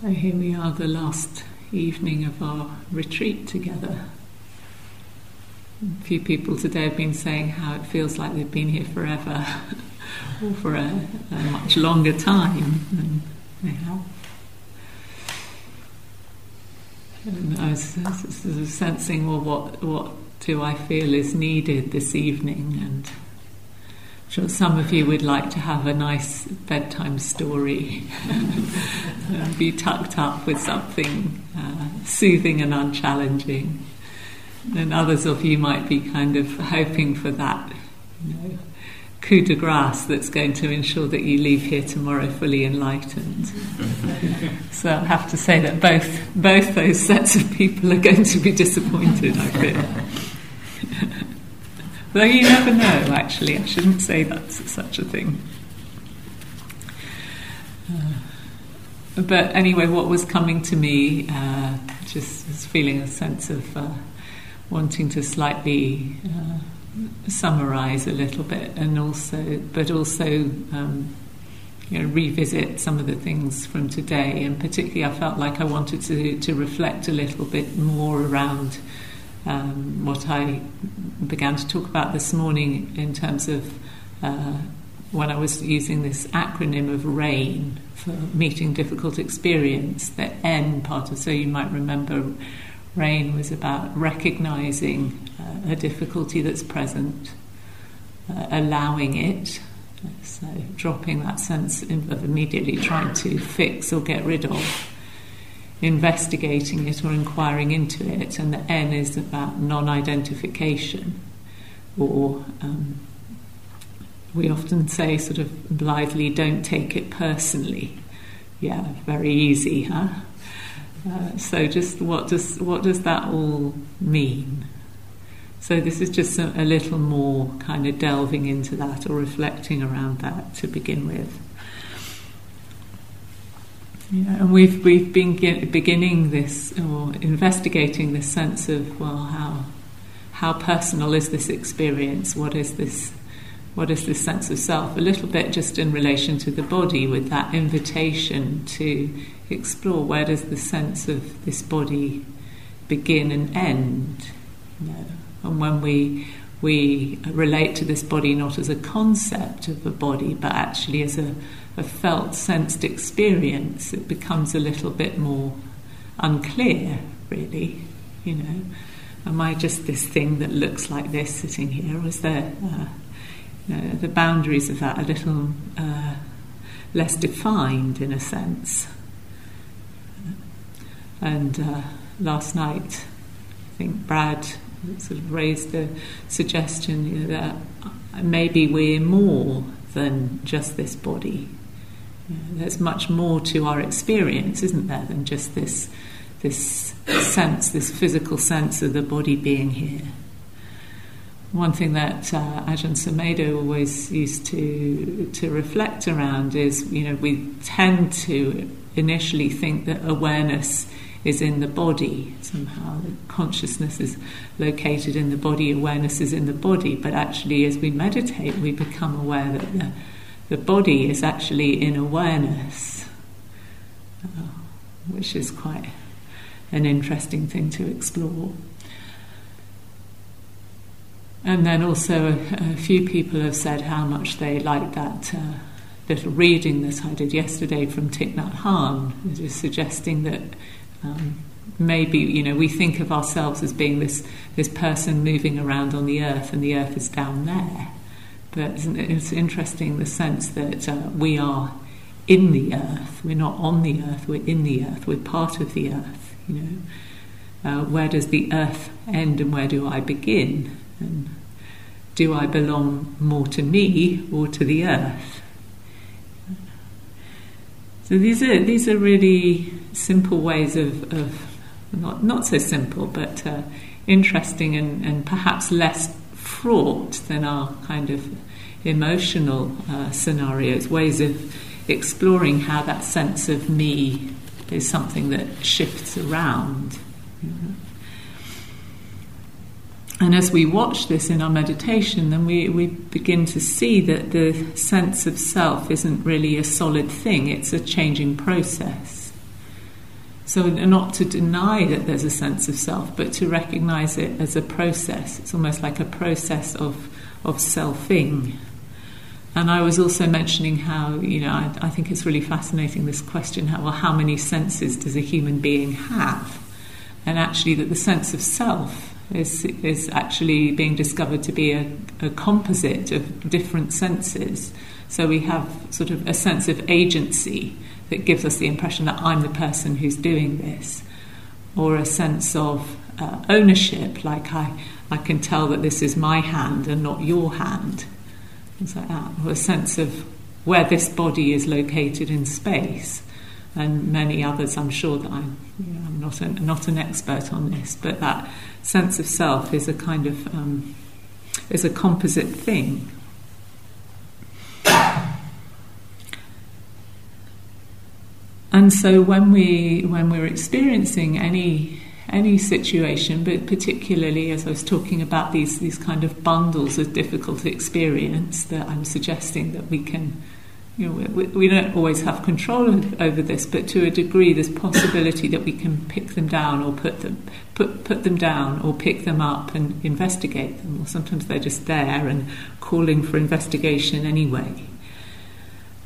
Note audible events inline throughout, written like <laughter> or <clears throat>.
So here we are, the last evening of our retreat together. A few people today have been saying how it feels like they've been here forever <laughs> or for a, a, much longer time than they have. And I was sort sensing, well, what, what do I feel is needed this evening? And sure some of you would like to have a nice bedtime story, <laughs> and be tucked up with something uh, soothing and unchallenging. And others of you might be kind of hoping for that, you know, coup de grace that's going to ensure that you leave here tomorrow fully enlightened. <laughs> so I have to say that both both those sets of people are going to be disappointed. I feel. Though you never know, actually, I shouldn't say that's such a thing. Uh, but anyway, what was coming to me, uh, just was feeling a sense of uh, wanting to slightly uh, summarize a little bit, and also, but also, um, you know, revisit some of the things from today. And particularly, I felt like I wanted to to reflect a little bit more around um, what I began to talk about this morning in terms of uh, when I was using this acronym of RAIN for meeting difficult experience, the N part of, so you might remember RAIN was about recognizing uh, a difficulty that's present, uh, allowing it, so dropping that sense of immediately trying to fix or get rid of investigating it or inquiring into it, and the N is about non identification, or um, we often say, sort of blithely, don't take it personally. Yeah, very easy, huh? Uh, so, just what does what does that all mean? So, this is just a, a little more kind of delving into that or reflecting around that to begin with. Yeah, and we've we've been beginning this or investigating this sense of well, how how personal is this experience? What is this? What is this sense of self? A little bit just in relation to the body, with that invitation to explore where does the sense of this body begin and end? You know? And when we we relate to this body not as a concept of a body, but actually as a a felt, sensed experience, it becomes a little bit more unclear, really. You know, am I just this thing that looks like this sitting here, or is there, uh, you know, the boundaries of that a little uh, less defined in a sense? And uh, last night, I think Brad sort of raised the suggestion you know, that maybe we're more than just this body there's much more to our experience, isn't there, than just this, this sense, this physical sense of the body being here. One thing that uh, Ajahn Sumedho always used to to reflect around is, you know, we tend to initially think that awareness is in the body somehow. Consciousness is located in the body, awareness is in the body, but actually, as we meditate, we become aware that the the body is actually in awareness, uh, which is quite an interesting thing to explore. And then also, a, a few people have said how much they like that uh, little reading that I did yesterday from Thich Nhat Hanh, which is suggesting that um, maybe you know we think of ourselves as being this this person moving around on the earth, and the earth is down there. But it's interesting the sense that uh, we are in the earth. We're not on the earth. We're in the earth. We're part of the earth. You know, uh, where does the earth end and where do I begin? And do I belong more to me or to the earth? So these are these are really simple ways of, of not not so simple, but uh, interesting and, and perhaps less fraught than our kind of emotional uh, scenarios, ways of exploring how that sense of me is something that shifts around. And as we watch this in our meditation, then we, we begin to see that the sense of self isn't really a solid thing, it's a changing process. So, not to deny that there's a sense of self, but to recognize it as a process. It's almost like a process of, of selfing. And I was also mentioning how, you know, I, I think it's really fascinating this question how, well, how many senses does a human being have? And actually, that the sense of self is, is actually being discovered to be a, a composite of different senses. So we have sort of a sense of agency that gives us the impression that I'm the person who's doing this, or a sense of uh, ownership, like I, I can tell that this is my hand and not your hand, things like that, or a sense of where this body is located in space, and many others. I'm sure that I'm, you know, I'm not, a, not an expert on this, but that sense of self is a kind of um, is a composite thing And so when we when we're experiencing any any situation, but particularly as I was talking about these these kind of bundles of difficult experience, that I'm suggesting that we can, you know, we, we don't always have control over this, but to a degree, there's possibility that we can pick them down or put them put put them down or pick them up and investigate them, or sometimes they're just there and calling for investigation anyway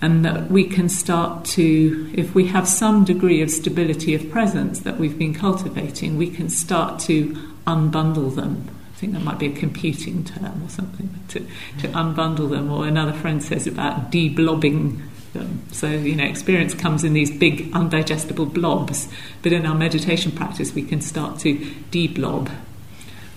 and that we can start to, if we have some degree of stability of presence that we've been cultivating, we can start to unbundle them. I think that might be a computing term or something, to, to unbundle them. Or another friend says about deblobbing them. So, you know, experience comes in these big, undigestible blobs, but in our meditation practice, we can start to deblob.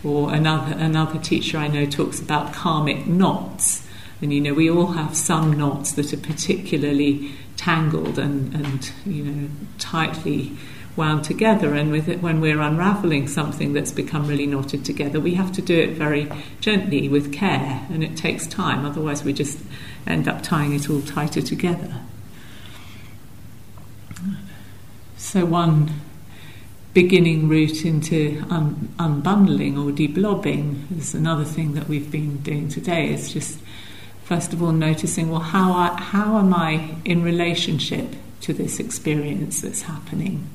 Or another, another teacher I know talks about karmic knots and you know, we all have some knots that are particularly tangled and, and you know, tightly wound together. And with it, when we're unraveling something that's become really knotted together, we have to do it very gently with care, and it takes time. Otherwise, we just end up tying it all tighter together. So, one beginning route into un- unbundling or deblobbing is another thing that we've been doing today. Is just first of all noticing, well, how, I, how am I in relationship to this experience that's happening?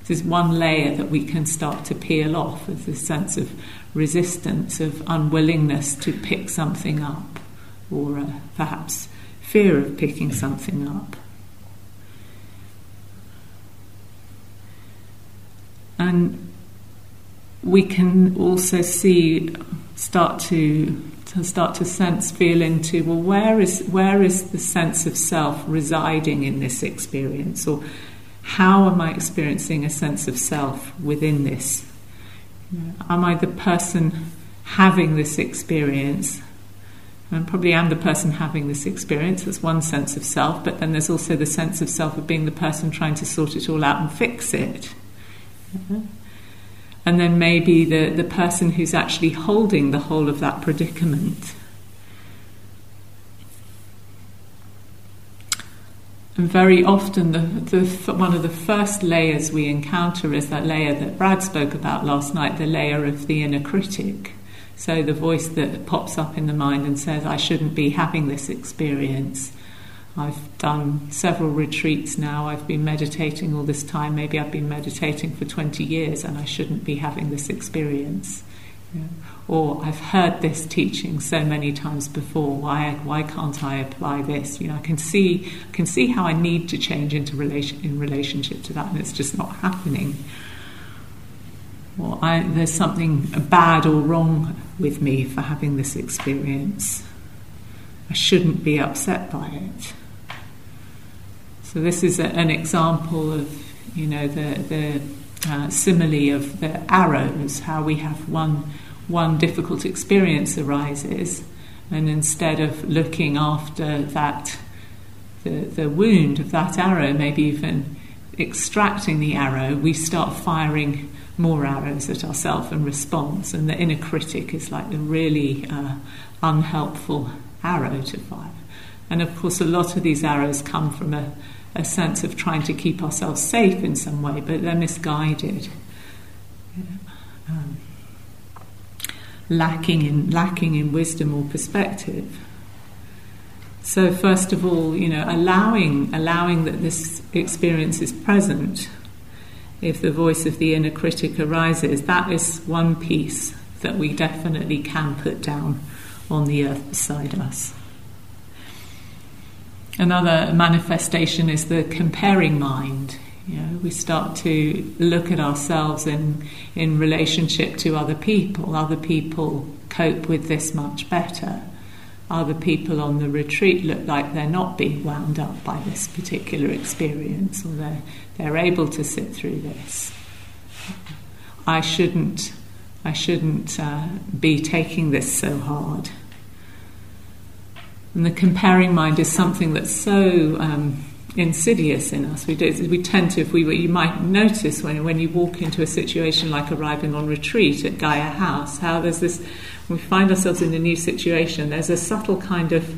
This is one layer that we can start to peel off as this sense of resistance, of unwillingness to pick something up, or uh, perhaps fear of picking something up. And we can also see, start to to start to sense, feel into, well, where is, where is the sense of self residing in this experience? Or how am I experiencing a sense of self within this? Am I the person having this experience? And probably am the person having this experience. That's one sense of self, but then there's also the sense of self of being the person trying to sort it all out and fix it. And then maybe the, the person who's actually holding the whole of that predicament. And very often, the, the, one of the first layers we encounter is that layer that Brad spoke about last night the layer of the inner critic. So, the voice that pops up in the mind and says, I shouldn't be having this experience. I've done several retreats now. I've been meditating all this time. Maybe I've been meditating for 20 years and I shouldn't be having this experience. Know? Or I've heard this teaching so many times before. Why, why can't I apply this? You know, I can see, I can see how I need to change into relation, in relationship to that, and it's just not happening. Or I, there's something bad or wrong with me for having this experience. I shouldn't be upset by it. So this is a, an example of, you know, the, the uh, simile of the arrows, how we have one, one difficult experience arises, and instead of looking after that, the, the wound of that arrow, maybe even extracting the arrow, we start firing more arrows at ourselves in response, and the inner critic is like a really uh, unhelpful arrow to fire. And of course, a lot of these arrows come from a, a sense of trying to keep ourselves safe in some way, but they're misguided. Um, lacking in lacking in wisdom or perspective. So first of all, you know, allowing allowing that this experience is present. If the voice of the inner critic arises, that is one piece that we definitely can put down on the earth beside us. Another manifestation is the comparing mind. You know, we start to look at ourselves in, in relationship to other people. Other people cope with this much better. Other people on the retreat look like they're not being wound up by this particular experience or they're, they're able to sit through this. I shouldn't, I shouldn't uh, be taking this so hard. And the comparing mind is something that's so um, insidious in us. We, do, we tend to, if we were, you might notice when, when you walk into a situation like arriving on retreat at Gaia House, how there's this, we find ourselves in a new situation, there's a subtle kind of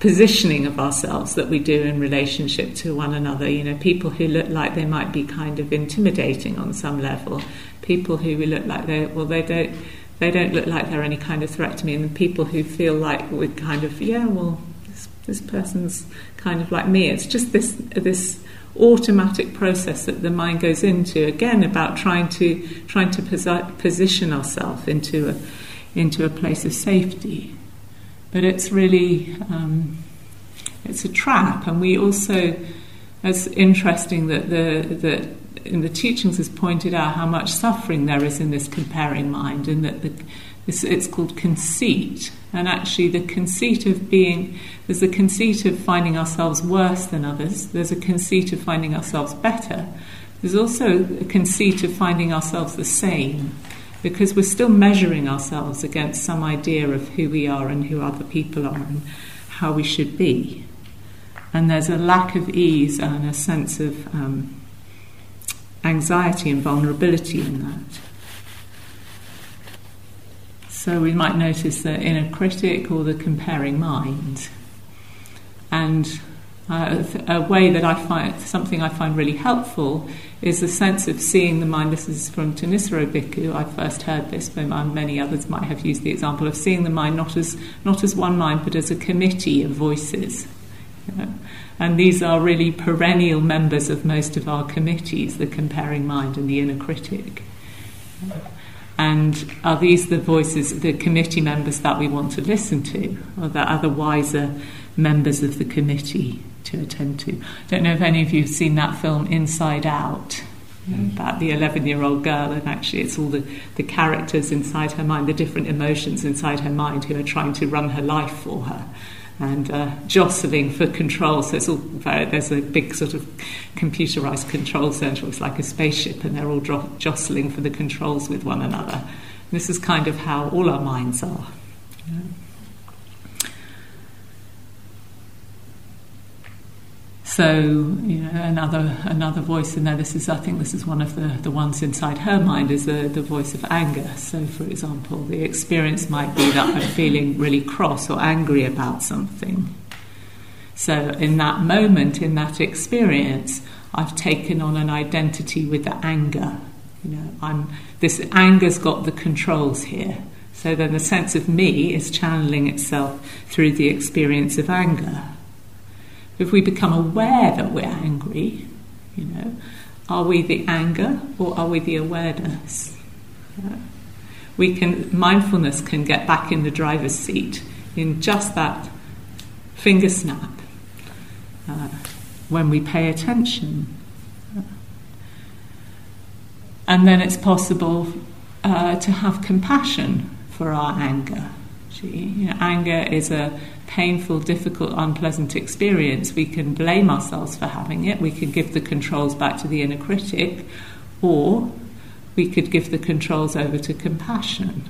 positioning of ourselves that we do in relationship to one another. You know, people who look like they might be kind of intimidating on some level, people who look like they, well, they don't they don't look like they're any kind of threat to me. And the people who feel like we're kind of, yeah, well, this, this person's kind of like me. It's just this this automatic process that the mind goes into again about trying to trying to posi- position ourselves into a into a place of safety. But it's really um, it's a trap, and we also it's interesting that the that in the teachings has pointed out how much suffering there is in this comparing mind, and that the, it's called conceit. And actually, the conceit of being there's a conceit of finding ourselves worse than others. There's a conceit of finding ourselves better. There's also a conceit of finding ourselves the same, because we're still measuring ourselves against some idea of who we are and who other people are and how we should be. And there's a lack of ease and a sense of um, anxiety and vulnerability in that. So we might notice the inner critic or the comparing mind. And uh, a way that I find, something I find really helpful is the sense of seeing the mind. This is from Thanissaro Bhikkhu. I first heard this, but many others might have used the example of seeing the mind not as, not as one mind, but as a committee of voices. You know? And these are really perennial members of most of our committees the comparing mind and the inner critic. And are these the voices, the committee members that we want to listen to, or that are the wiser members of the committee to attend to? I don't know if any of you have seen that film Inside Out. Mm-hmm. about the 11 year old girl, and actually, it's all the, the characters inside her mind, the different emotions inside her mind who are trying to run her life for her and uh, jostling for control. So it's all very, there's a big sort of computerized control center. It's like a spaceship, and they're all dro- jostling for the controls with one another. And this is kind of how all our minds are. You know? So you know, another another voice in there. This is, I think, this is one of the, the ones inside her mind is the, the voice of anger. So, for example, the experience might be that I'm feeling really cross or angry about something. So, in that moment, in that experience, I've taken on an identity with the anger. You know, I'm this anger's got the controls here. So then the sense of me is channeling itself through the experience of anger. If we become aware that we're angry, you know, are we the anger or are we the awareness? We can mindfulness can get back in the driver's seat in just that finger snap uh, when we pay attention. And then it's possible uh, to have compassion for our anger. You know, anger is a painful, difficult, unpleasant experience, we can blame ourselves for having it. We can give the controls back to the inner critic, or we could give the controls over to compassion.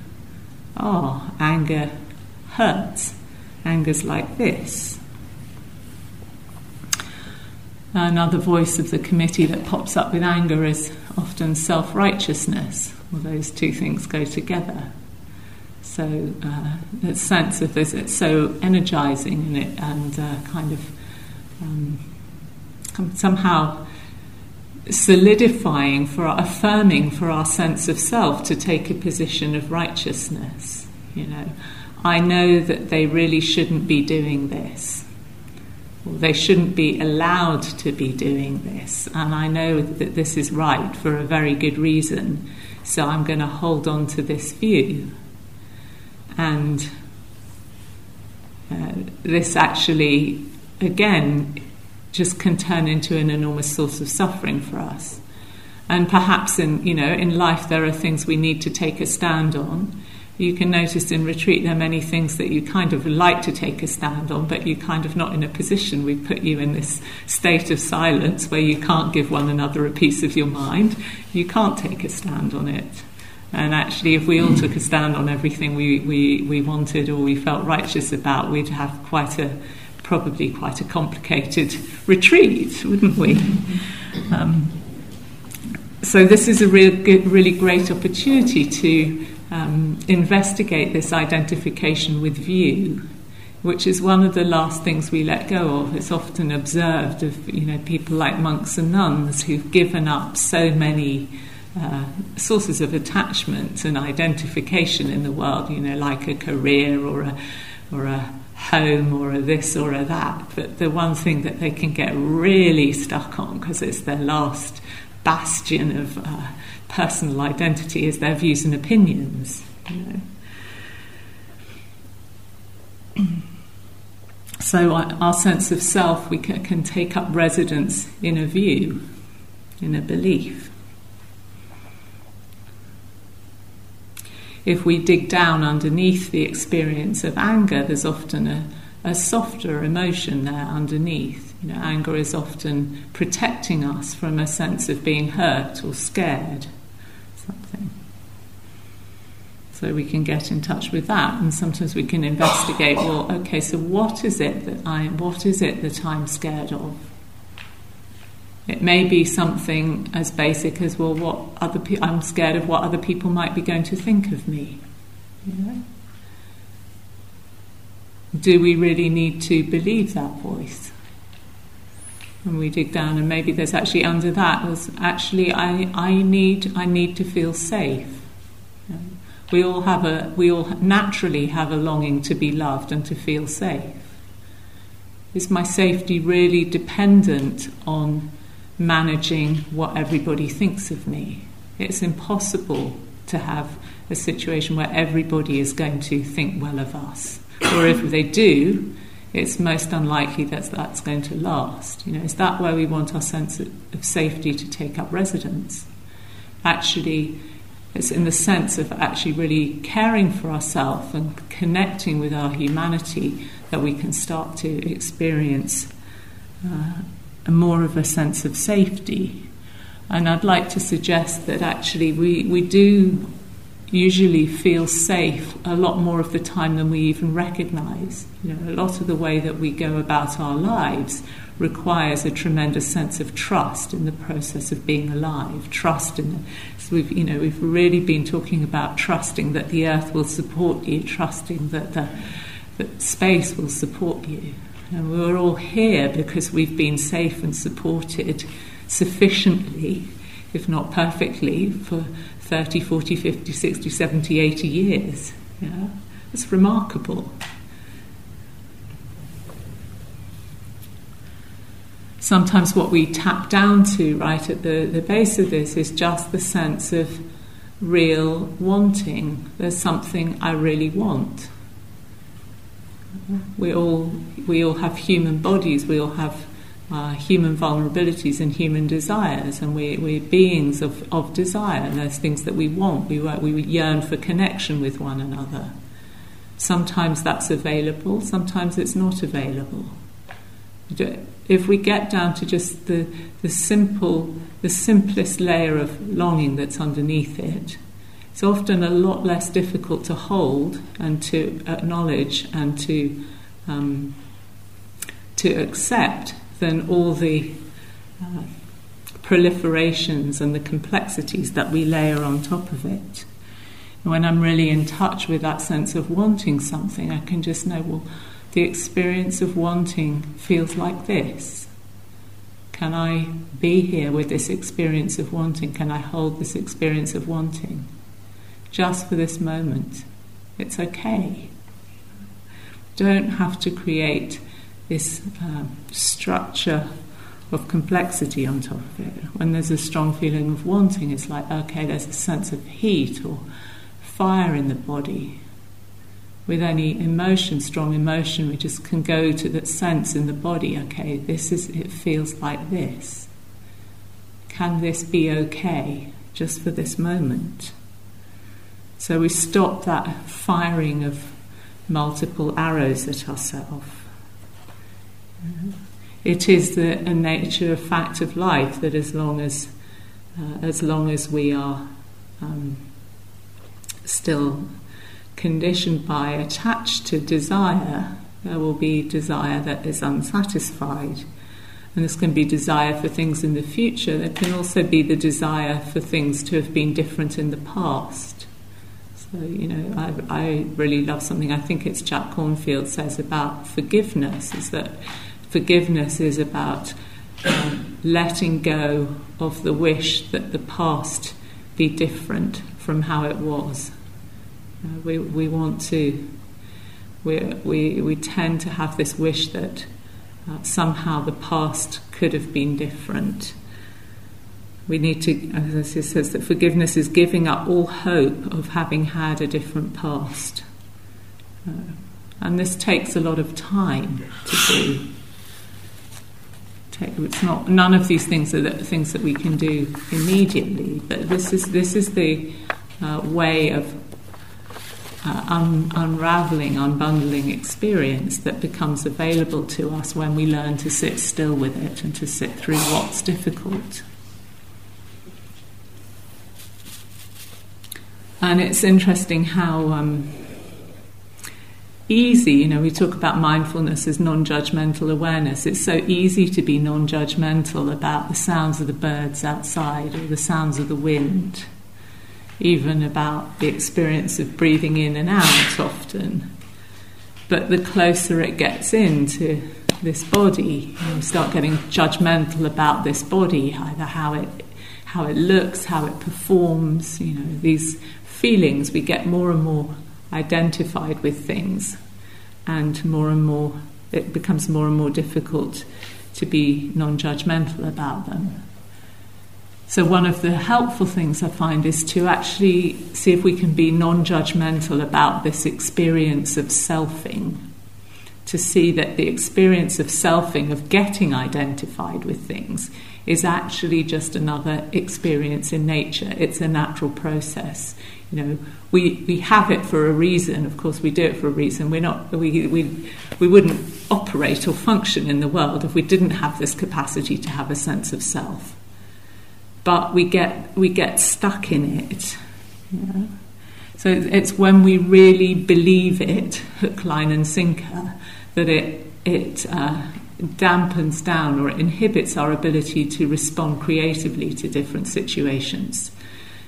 Oh, anger hurts. Anger's like this. Another voice of the committee that pops up with anger is often self righteousness. Well, those two things go together. So uh, sense of this, it's so energizing and it and uh, kind of um, somehow solidifying for our, affirming for our sense of self to take a position of righteousness. You know, I know that they really shouldn't be doing this. They shouldn't be allowed to be doing this. And I know that this is right for a very good reason. So I'm going to hold on to this view. And uh, this actually, again, just can turn into an enormous source of suffering for us. And perhaps in you know in life there are things we need to take a stand on. You can notice in retreat there are many things that you kind of like to take a stand on, but you're kind of not in a position. We put you in this state of silence where you can't give one another a piece of your mind. You can't take a stand on it. And actually, if we all took a stand on everything we, we, we wanted or we felt righteous about, we'd have quite a probably quite a complicated retreat, wouldn't we? Um, so this is a real really great opportunity to um, investigate this identification with view, which is one of the last things we let go of. It's often observed of you know people like monks and nuns who've given up so many. Uh, sources of attachment and identification in the world, you know, like a career or a or a home or a this or a that. But the one thing that they can get really stuck on because it's their last bastion of uh, personal identity is their views and opinions. You know. <clears throat> so our sense of self we can, can take up residence in a view, in a belief. If we dig down underneath the experience of anger, there's often a, a softer emotion there underneath. You know, anger is often protecting us from a sense of being hurt or scared. Something. So we can get in touch with that, and sometimes we can investigate. Well, okay, so what is it that I? What is it that I'm scared of? It may be something as basic as well. What other pe- I'm scared of what other people might be going to think of me. Do we really need to believe that voice? and we dig down and maybe there's actually under that was actually I, I need I need to feel safe. We all have a we all naturally have a longing to be loved and to feel safe. Is my safety really dependent on managing what everybody thinks of me? It's impossible to have a situation where everybody is going to think well of us. Or if they do, it's most unlikely that that's going to last. You know, is that where we want our sense of, safety to take up residence? Actually, it's in the sense of actually really caring for ourselves and connecting with our humanity that we can start to experience uh, more of a sense of safety. And I'd like to suggest that actually we, we do usually feel safe a lot more of the time than we even recognize. You know, a lot of the way that we go about our lives requires a tremendous sense of trust in the process of being alive. Trust in, so we've you know we've really been talking about trusting that the earth will support you, trusting that the that space will support you. And we're all here because we've been safe and supported sufficiently, if not perfectly, for 30, 40, 50, 60, 70, 80 years. Yeah? It's remarkable. Sometimes what we tap down to right at the, the base of this is just the sense of real wanting. There's something I really want. We all, we all have human bodies, we all have uh, human vulnerabilities and human desires, and we, we're beings of, of desire, and there's things that we want. We, we yearn for connection with one another. Sometimes that's available, sometimes it's not available. If we get down to just the, the simple, the simplest layer of longing that's underneath it, it's often a lot less difficult to hold and to acknowledge and to um, to accept than all the uh, proliferations and the complexities that we layer on top of it. when I'm really in touch with that sense of wanting something, I can just know, well, the experience of wanting feels like this. Can I be here with this experience of wanting? Can I hold this experience of wanting? Just for this moment. It's okay. Don't have to create this uh, structure of complexity on top of it. When there's a strong feeling of wanting, it's like, okay, there's a sense of heat or fire in the body. With any emotion, strong emotion, we just can go to that sense in the body, okay, this is, it feels like this. Can this be okay just for this moment? So we stop that firing of multiple arrows at ourselves. It is the, a nature, a fact of life that as long as, uh, as long as we are um, still conditioned by, attached to desire, there will be desire that is unsatisfied. And this can be desire for things in the future. There can also be the desire for things to have been different in the past. So, you know, I, I really love something I think it's Jack Kornfield says about forgiveness is that forgiveness is about um, letting go of the wish that the past be different from how it was. Uh, we, we want to, we, we, we tend to have this wish that uh, somehow the past could have been different we need to, as it says, that forgiveness is giving up all hope of having had a different past. Uh, and this takes a lot of time to do. It's not none of these things are the things that we can do immediately, but this is this is the uh, way of uh, un- unraveling, unbundling experience that becomes available to us when we learn to sit still with it and to sit through what's difficult. And it's interesting how um, easy, you know, we talk about mindfulness as non judgmental awareness. It's so easy to be non judgmental about the sounds of the birds outside or the sounds of the wind, even about the experience of breathing in and out often. But the closer it gets into this body, you start getting judgmental about this body, either how it how it looks, how it performs, you know, these feelings, we get more and more identified with things, and more and more it becomes more and more difficult to be non judgmental about them. So, one of the helpful things I find is to actually see if we can be non judgmental about this experience of selfing. To see that the experience of selfing, of getting identified with things, is actually just another experience in nature. It's a natural process you know, we, we have it for a reason. Of course, we do it for a reason. We're not, we, we, we wouldn't operate or function in the world if we didn't have this capacity to have a sense of self. But we get, we get stuck in it. Know? So it's when we really believe it, hook, line, and sinker, that it, it uh, dampens down or it inhibits our ability to respond creatively to different situations.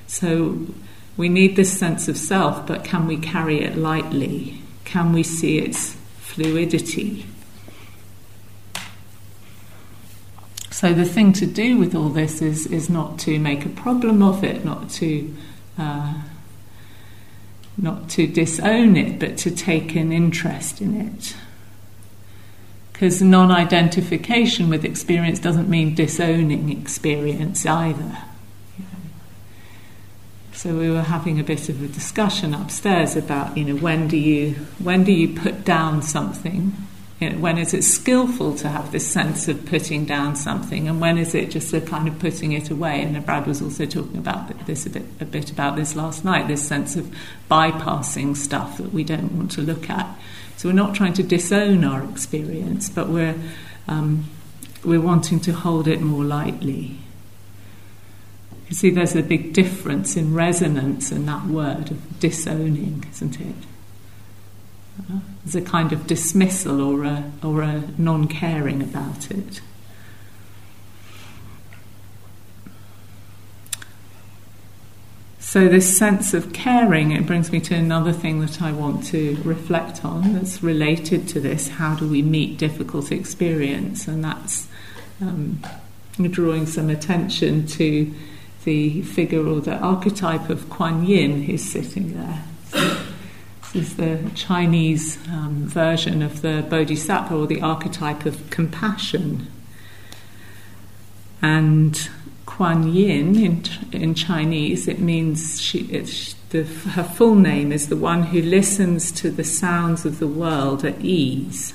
So we need this sense of self, but can we carry it lightly? Can we see its fluidity? So, the thing to do with all this is, is not to make a problem of it, not to, uh, not to disown it, but to take an interest in it. Because non identification with experience doesn't mean disowning experience either. So we were having a bit of a discussion upstairs about, you know, when do you when do you put down something? You know, when is it skillful to have this sense of putting down something, and when is it just a kind of putting it away? And Brad was also talking about this a bit, a bit about this last night. This sense of bypassing stuff that we don't want to look at. So we're not trying to disown our experience, but we're um, we're wanting to hold it more lightly. See, there's a big difference in resonance in that word of disowning, isn't it? Uh, there's a kind of dismissal or a, or a non caring about it. So, this sense of caring, it brings me to another thing that I want to reflect on that's related to this. How do we meet difficult experience? And that's um, drawing some attention to the figure or the archetype of Kuan Yin who's sitting there. So, This is the Chinese um, version of the Bodhisattva or the archetype of compassion. And Kuan Yin in, in Chinese, it means she, it, the, her full name is the one who listens to the sounds of the world at ease.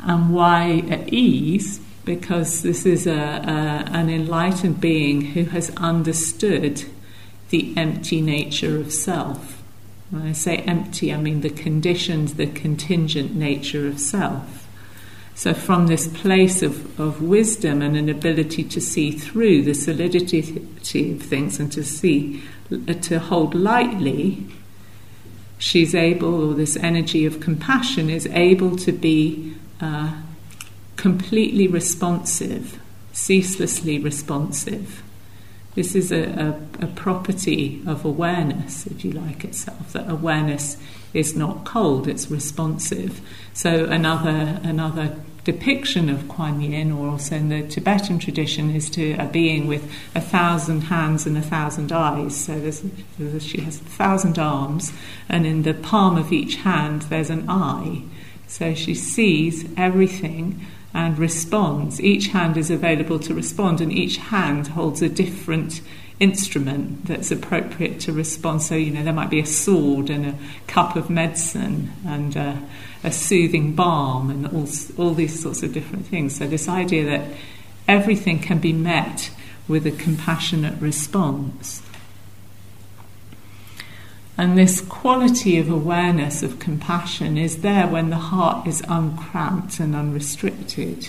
And why at ease? Because this is a, a, an enlightened being who has understood the empty nature of self. When I say empty, I mean the conditioned, the contingent nature of self. So, from this place of, of wisdom and an ability to see through the solidity of things and to see, to hold lightly, she's able, or this energy of compassion is able to be uh, completely responsive, ceaselessly responsive. This is a, a, a, property of awareness, if you like, itself, that awareness is not cold, it's responsive. So another, another depiction of Kuan Yin, or also in the Tibetan tradition, is to a being with a thousand hands and a thousand eyes. So there's, she has a thousand arms, and in the palm of each hand there's an eye. So she sees everything and responds. Each hand is available to respond, and each hand holds a different instrument that's appropriate to respond. So, you know, there might be a sword and a cup of medicine and a, a soothing balm and all, all these sorts of different things. So, this idea that everything can be met with a compassionate response. And this quality of awareness, of compassion, is there when the heart is uncramped and unrestricted.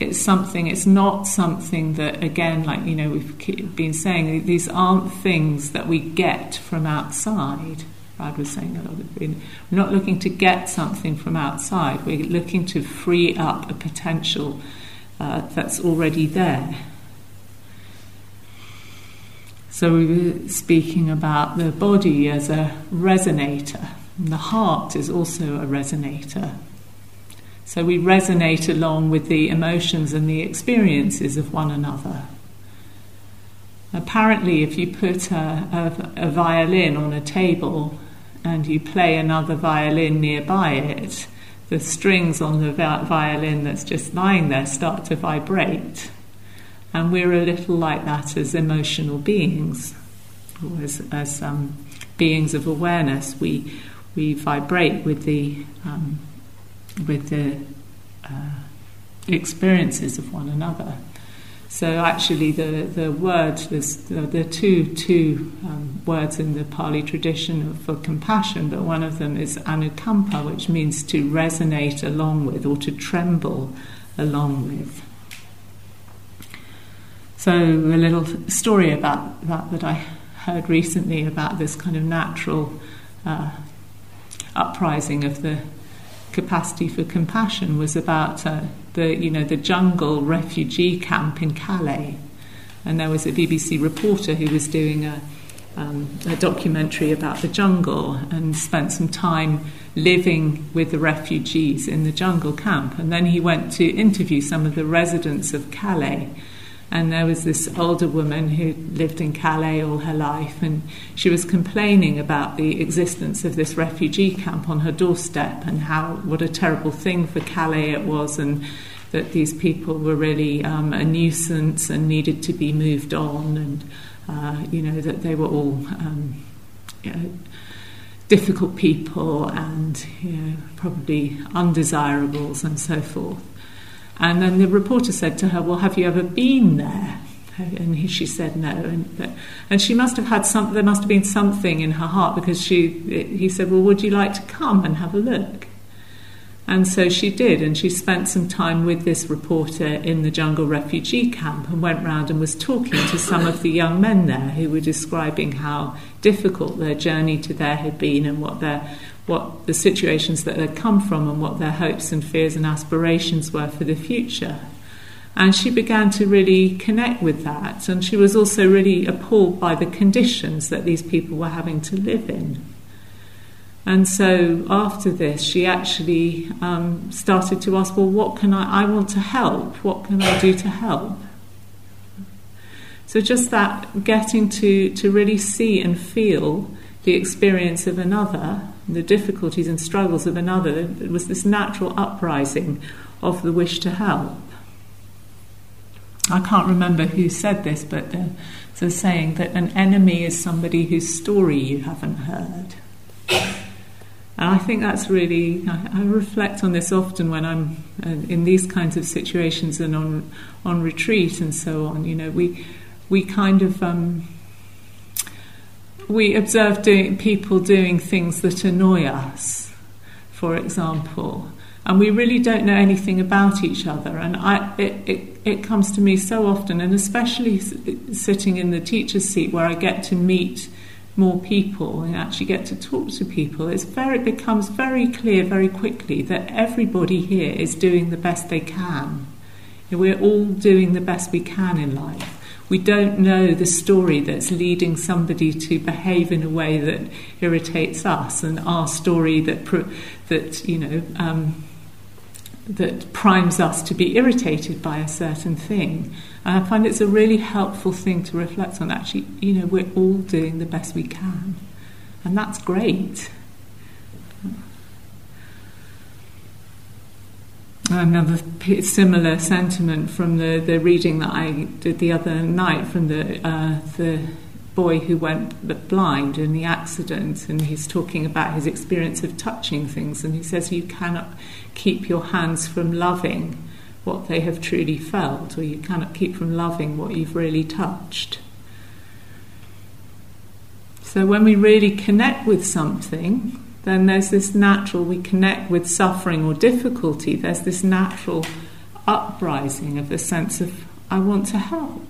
It's something, it's not something that, again, like, you know, we've been saying, these aren't things that we get from outside. Brad was saying a lot of We're not looking to get something from outside, we're looking to free up a potential uh, that's already there. So we were speaking about the body as a resonator, and the heart is also a resonator. So we resonate along with the emotions and the experiences of one another. Apparently, if you put a, a, a violin on a table and you play another violin nearby it, the strings on the violin that's just lying there start to vibrate. And we're a little like that as emotional beings, or as, as um, beings of awareness. We, we vibrate with the, um, with the uh, experiences of one another. So actually, the, the word, there's the, two, two um, words in the Pali tradition for compassion, but one of them is anukampa, which means to resonate along with or to tremble along with. So, a little story about that that I heard recently about this kind of natural uh, uprising of the capacity for compassion was about uh, the you know the jungle refugee camp in Calais, and there was a BBC reporter who was doing a, um, a documentary about the jungle and spent some time living with the refugees in the jungle camp, and then he went to interview some of the residents of Calais and there was this older woman who lived in Calais all her life, and she was complaining about the existence of this refugee camp on her doorstep and how what a terrible thing for Calais it was, and that these people were really um, a nuisance and needed to be moved on, and uh, you know that they were all um, you know, difficult people and you know, probably undesirables and so forth. And then the reporter said to her, Well, have you ever been there? And he, she said no. And, and she must have had some, there must have been something in her heart because she, he said, Well, would you like to come and have a look? And so she did, and she spent some time with this reporter in the jungle refugee camp and went round and was talking to some of the young men there who were describing how difficult their journey to there had been and what their what the situations that they'd come from and what their hopes and fears and aspirations were for the future. And she began to really connect with that. And she was also really appalled by the conditions that these people were having to live in. And so after this, she actually um, started to ask, well, what can I, I want to help. What can I do to help? So just that getting to, to really see and feel the experience of another, the difficulties and struggles of another, it was this natural uprising of the wish to help. I can't remember who said this, but uh, so saying that an enemy is somebody whose story you haven't heard. And I think that's really, I, I reflect on this often when I'm uh, in these kinds of situations and on, on retreat and so on. You know, we, we kind of, um, we observe doing, people doing things that annoy us, for example and we really don't know anything about each other. And I, it, it, it comes to me so often, and especially sitting in the teacher's seat where I get to meet more people and actually get to talk to people, it's very, it becomes very clear very quickly that everybody here is doing the best they can. We're all doing the best we can in life. We don't know the story that's leading somebody to behave in a way that irritates us, and our story that that you know um, that primes us to be irritated by a certain thing. And I find it's a really helpful thing to reflect on. Actually, you know, we're all doing the best we can, and that's great. Another similar sentiment from the, the reading that I did the other night from the uh, the boy who went blind in the accident, and he's talking about his experience of touching things, and he says you cannot keep your hands from loving what they have truly felt, or you cannot keep from loving what you've really touched. So when we really connect with something, then there's this natural, we connect with suffering or difficulty, there's this natural uprising of the sense of, I want to help.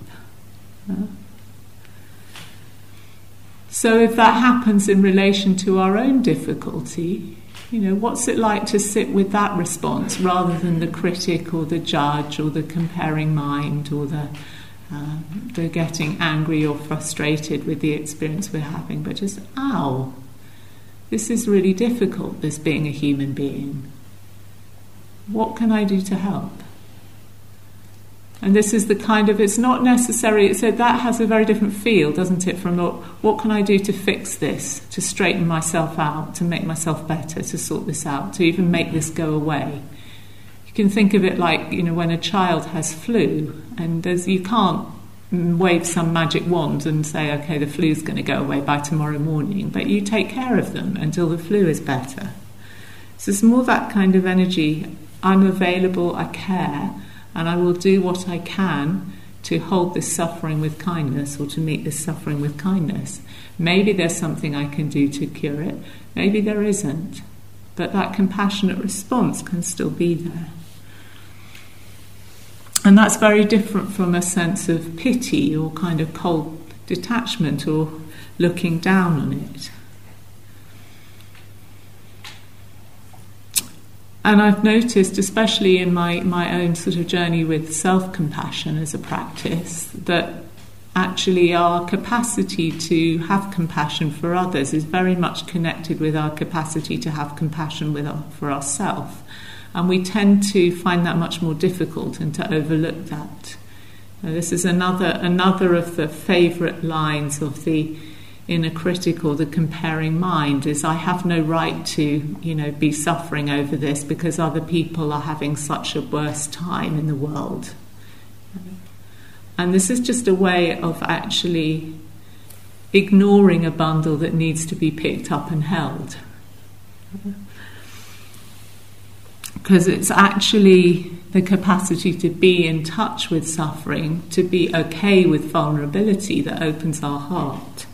So if that happens in relation to our own difficulty, you know, what's it like to sit with that response rather than the critic or the judge or the comparing mind or the, uh, the getting angry or frustrated with the experience we're having, but just, ow, this is really difficult, this being a human being. What can I do to help? And this is the kind of, it's not necessary, so that has a very different feel, doesn't it, from what what can I do to fix this, to straighten myself out, to make myself better, to sort this out, to even make this go away. You can think of it like, you know, when a child has flu, and there's, you can't wave some magic wand and say, okay, the flu's going to go away by tomorrow morning, but you take care of them until the flu is better. So it's more that kind of energy. I'm available, I care and I will do what I can to hold this suffering with kindness or to meet this suffering with kindness. Maybe there's something I can do to cure it, maybe there isn't, but that compassionate response can still be there. And that's very different from a sense of pity or kind of cold detachment or looking down on it. And I've noticed, especially in my, my own sort of journey with self compassion as a practice, that actually our capacity to have compassion for others is very much connected with our capacity to have compassion with our, for ourselves. And we tend to find that much more difficult and to overlook that. Now, this is another, another of the favourite lines of the inner critic or the comparing mind is I have no right to, you know, be suffering over this because other people are having such a worse time in the world. And this is just a way of actually ignoring a bundle that needs to be picked up and held. Because it's actually the capacity to be in touch with suffering, to be okay with vulnerability that opens our heart.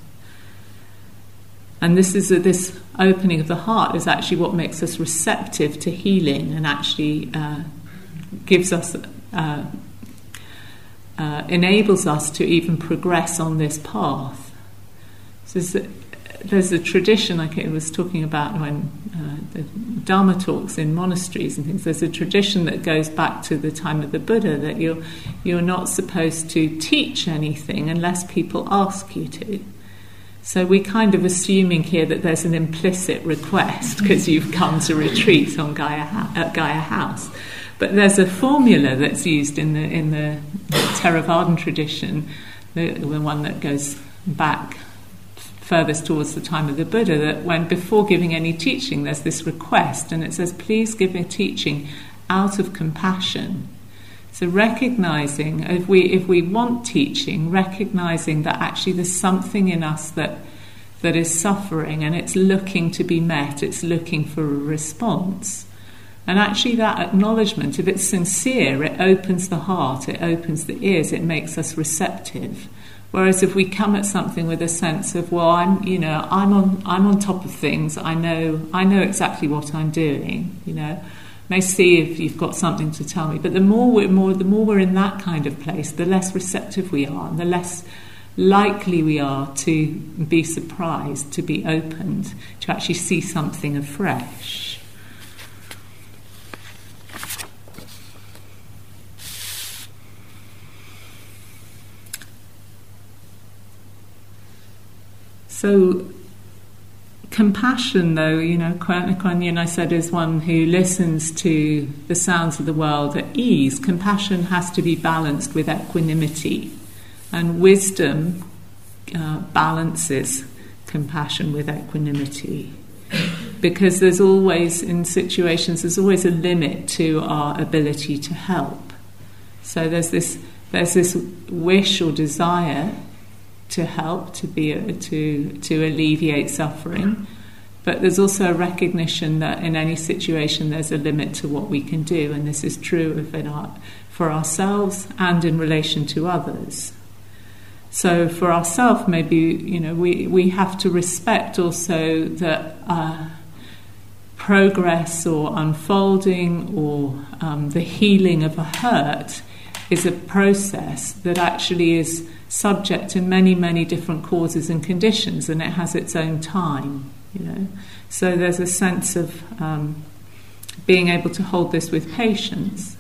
And this is a, this opening of the heart is actually what makes us receptive to healing and actually uh, gives us uh, uh, enables us to even progress on this path. So there's a, tradition, like I was talking about when uh, the Dharma talks in monasteries and things. There's a tradition that goes back to the time of the Buddha that you're you're not supposed to teach anything unless people ask you to. So we're kind of assuming here that there's an implicit request because you've come to retreat on Gaia, at Gaia House. But there's a formula that's used in the, in the Theravadan tradition the, the one that goes back furthest towards the time of the Buddha, that when before giving any teaching, there's this request, and it says, please give a teaching out of compassion. So recognizing if we if we want teaching, recognizing that actually there's something in us that that is suffering and it's looking to be met, it's looking for a response. And actually, that acknowledgement, if it's sincere, it opens the heart, it opens the ears, it makes us receptive. Whereas if we come at something with a sense of, well, I'm, you know, I'm on, I'm on top of things. I know, I know exactly what I'm doing. You know, may see if you've got something to tell me. But the more we're more, the more we're in that kind of place, the less receptive we are, and the less likely we are to be surprised, to be opened, to actually see something afresh. So, compassion, though, you know, Kuan Yin, I said, is one who listens to the sounds of the world at ease. Compassion has to be balanced with equanimity, and wisdom uh, balances compassion with equanimity. Because there's always, in situations, there's always a limit to our ability to help. So there's this, there's this wish or desire to help, to be to to alleviate suffering. But there's also a recognition that in any situation there's a limit to what we can do, and this is true our, for ourselves and in relation to others. So for ourselves, maybe you know we, we have to respect also that uh, progress or unfolding or um, the healing of a hurt is a process that actually is subject to many, many different causes and conditions, and it has its own time. You know, so there's a sense of um, being able to hold this with patience.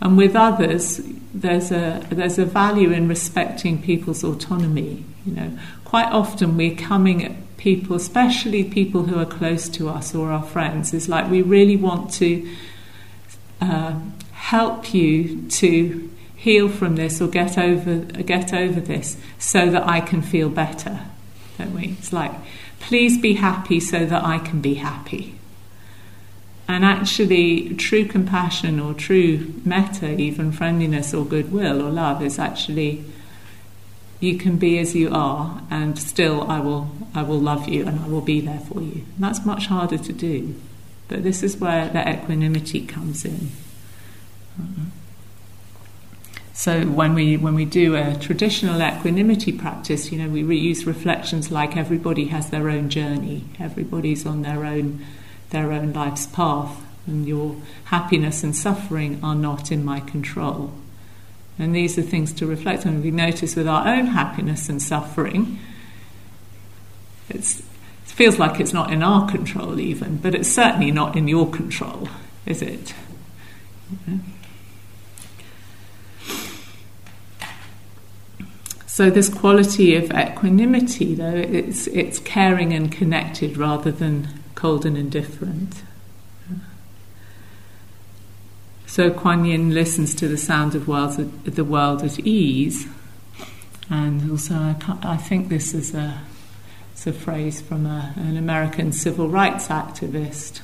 And with others, there's a there's a value in respecting people's autonomy. You know, quite often we're coming at people, especially people who are close to us or our friends, is like we really want to uh, help you to heal from this or get over get over this so that I can feel better. Don't we? It's like, please be happy so that I can be happy. And actually, true compassion or true metta, even friendliness or goodwill or love, is actually you can be as you are, and still I will I will love you and I will be there for you. And that's much harder to do, but this is where the equanimity comes in. Uh-uh. So when we when we do a traditional equanimity practice, you know, we use reflections like everybody has their own journey, everybody's on their own their own life's path, and your happiness and suffering are not in my control. And these are things to reflect on. We notice with our own happiness and suffering, it feels like it's not in our control even, but it's certainly not in your control, is it? So this quality of equanimity, though, it's it's caring and connected rather than cold and indifferent. So Kuan Yin listens to the sound of world, the world at ease, and also I, I think this is a, it's a phrase from a, an American civil rights activist.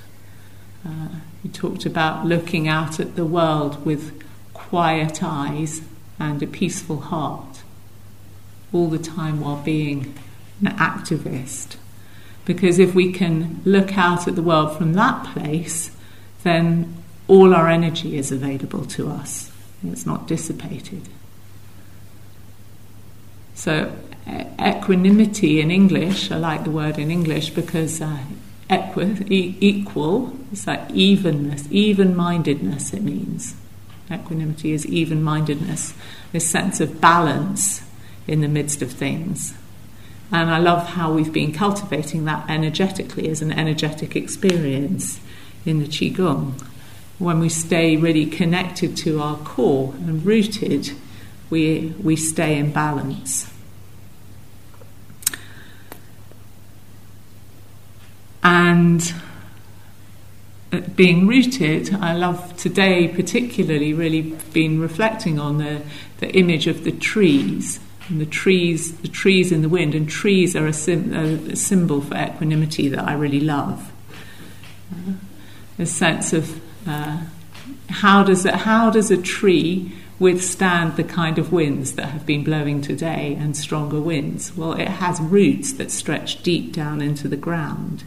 Uh, he talked about looking out at the world with quiet eyes and a peaceful heart all the time while being an activist. Because if we can look out at the world from that place, then all our energy is available to us. It's not dissipated. So, equanimity in English, I like the word in English because uh, equi- e- equal, it's like evenness, even mindedness, it means. Equanimity is even mindedness, this sense of balance in the midst of things. And I love how we've been cultivating that energetically as an energetic experience in the Qigong. When we stay really connected to our core and rooted, we, we stay in balance. And uh, being rooted, I love today particularly really been reflecting on the, the image of the trees And the trees, the trees in the wind, and trees are a, sim, a symbol for equanimity that I really love. Uh, a sense of uh, how does it, how does a tree withstand the kind of winds that have been blowing today and stronger winds? Well, it has roots that stretch deep down into the ground.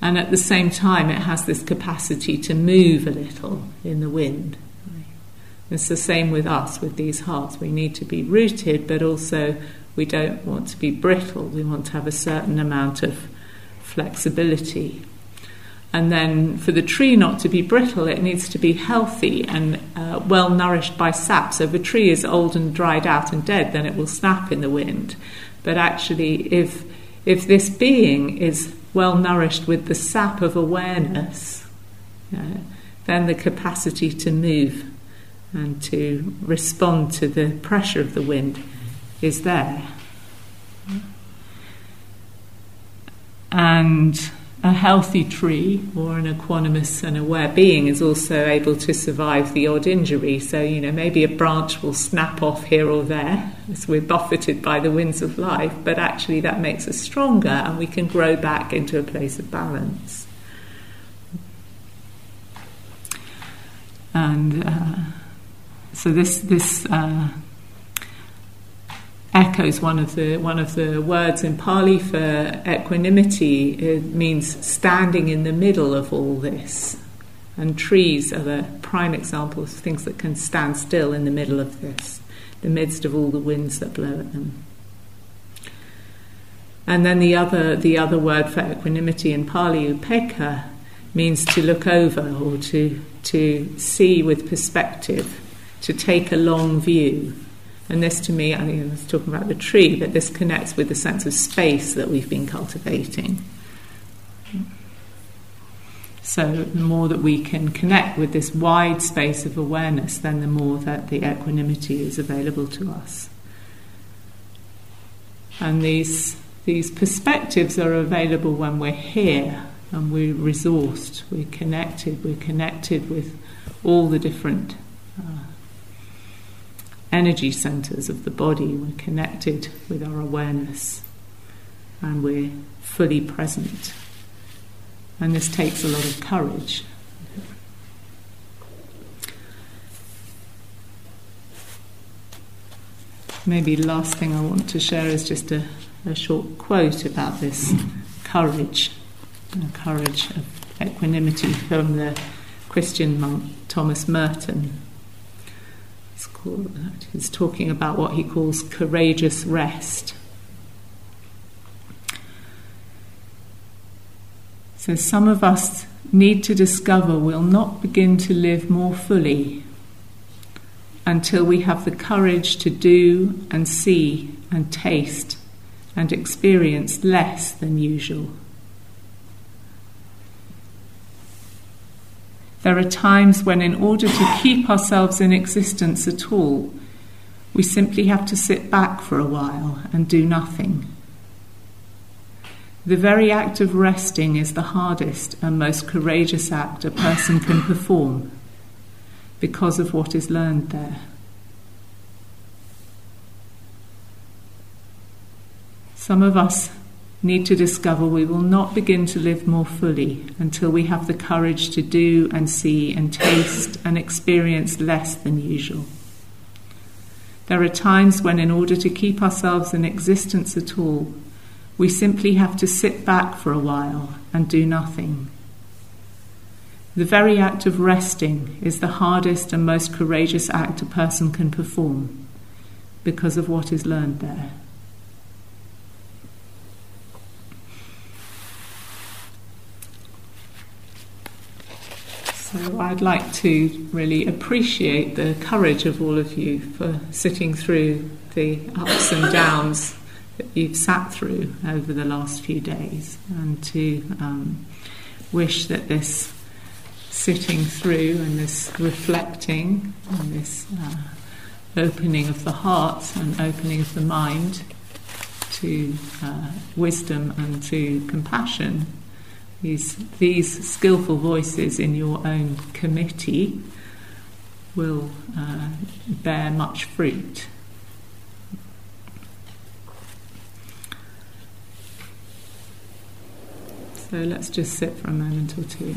And at the same time, it has this capacity to move a little in the wind. It's the same with us, with these hearts. We need to be rooted, but also we don't want to be brittle. We want to have a certain amount of flexibility. And then for the tree not to be brittle, it needs to be healthy and uh, well nourished by sap. So if a tree is old and dried out and dead, then it will snap in the wind. But actually, if, if this being is well nourished with the sap of awareness, uh, then the capacity to move and to respond to the pressure of the wind is there. And a healthy tree or an equanimous and aware being is also able to survive the odd injury. So, you know, maybe a branch will snap off here or there as we're buffeted by the winds of life, but actually that makes us stronger and we can grow back into a place of balance. And uh, so this this uh, echoes one of the one of the words in Pali for equanimity. It means standing in the middle of all this, and trees are the prime examples of things that can stand still in the middle of this, the midst of all the winds that blow at them. And then the other the other word for equanimity in Pali, upekkha, means to look over or to to see with perspective to take a long view. And this, to me, I, mean, I was talking about the tree, but this connects with the sense of space that we've been cultivating. So, the more that we can connect with this wide space of awareness, then the more that the equanimity is available to us. And these, these perspectives are available when we're here and we're resourced, we're connected, we're connected with all the different uh, energy centers of the body. We're connected with our awareness and we're fully present. And this takes a lot of courage. Maybe last thing I want to share is just a, a short quote about this courage, the courage of equanimity from the Christian monk Thomas Merton, He's talking about what he calls courageous rest. So, some of us need to discover we'll not begin to live more fully until we have the courage to do and see and taste and experience less than usual. There are times when, in order to keep ourselves in existence at all, we simply have to sit back for a while and do nothing. The very act of resting is the hardest and most courageous act a person can perform because of what is learned there. Some of us need to discover we will not begin to live more fully until we have the courage to do and see and taste and experience less than usual. There are times when, in order to keep ourselves in existence at all, we simply have to sit back for a while and do nothing. The very act of resting is the hardest and most courageous act a person can perform because of what is learned there. So I'd like to really appreciate the courage of all of you for sitting through the ups and downs that you've sat through over the last few days, and to um, wish that this sitting through and this reflecting and this uh, opening of the heart and opening of the mind to uh, wisdom and to compassion these, these skillful voices in your own committee will uh, bear much fruit. So let's just sit for a moment or two.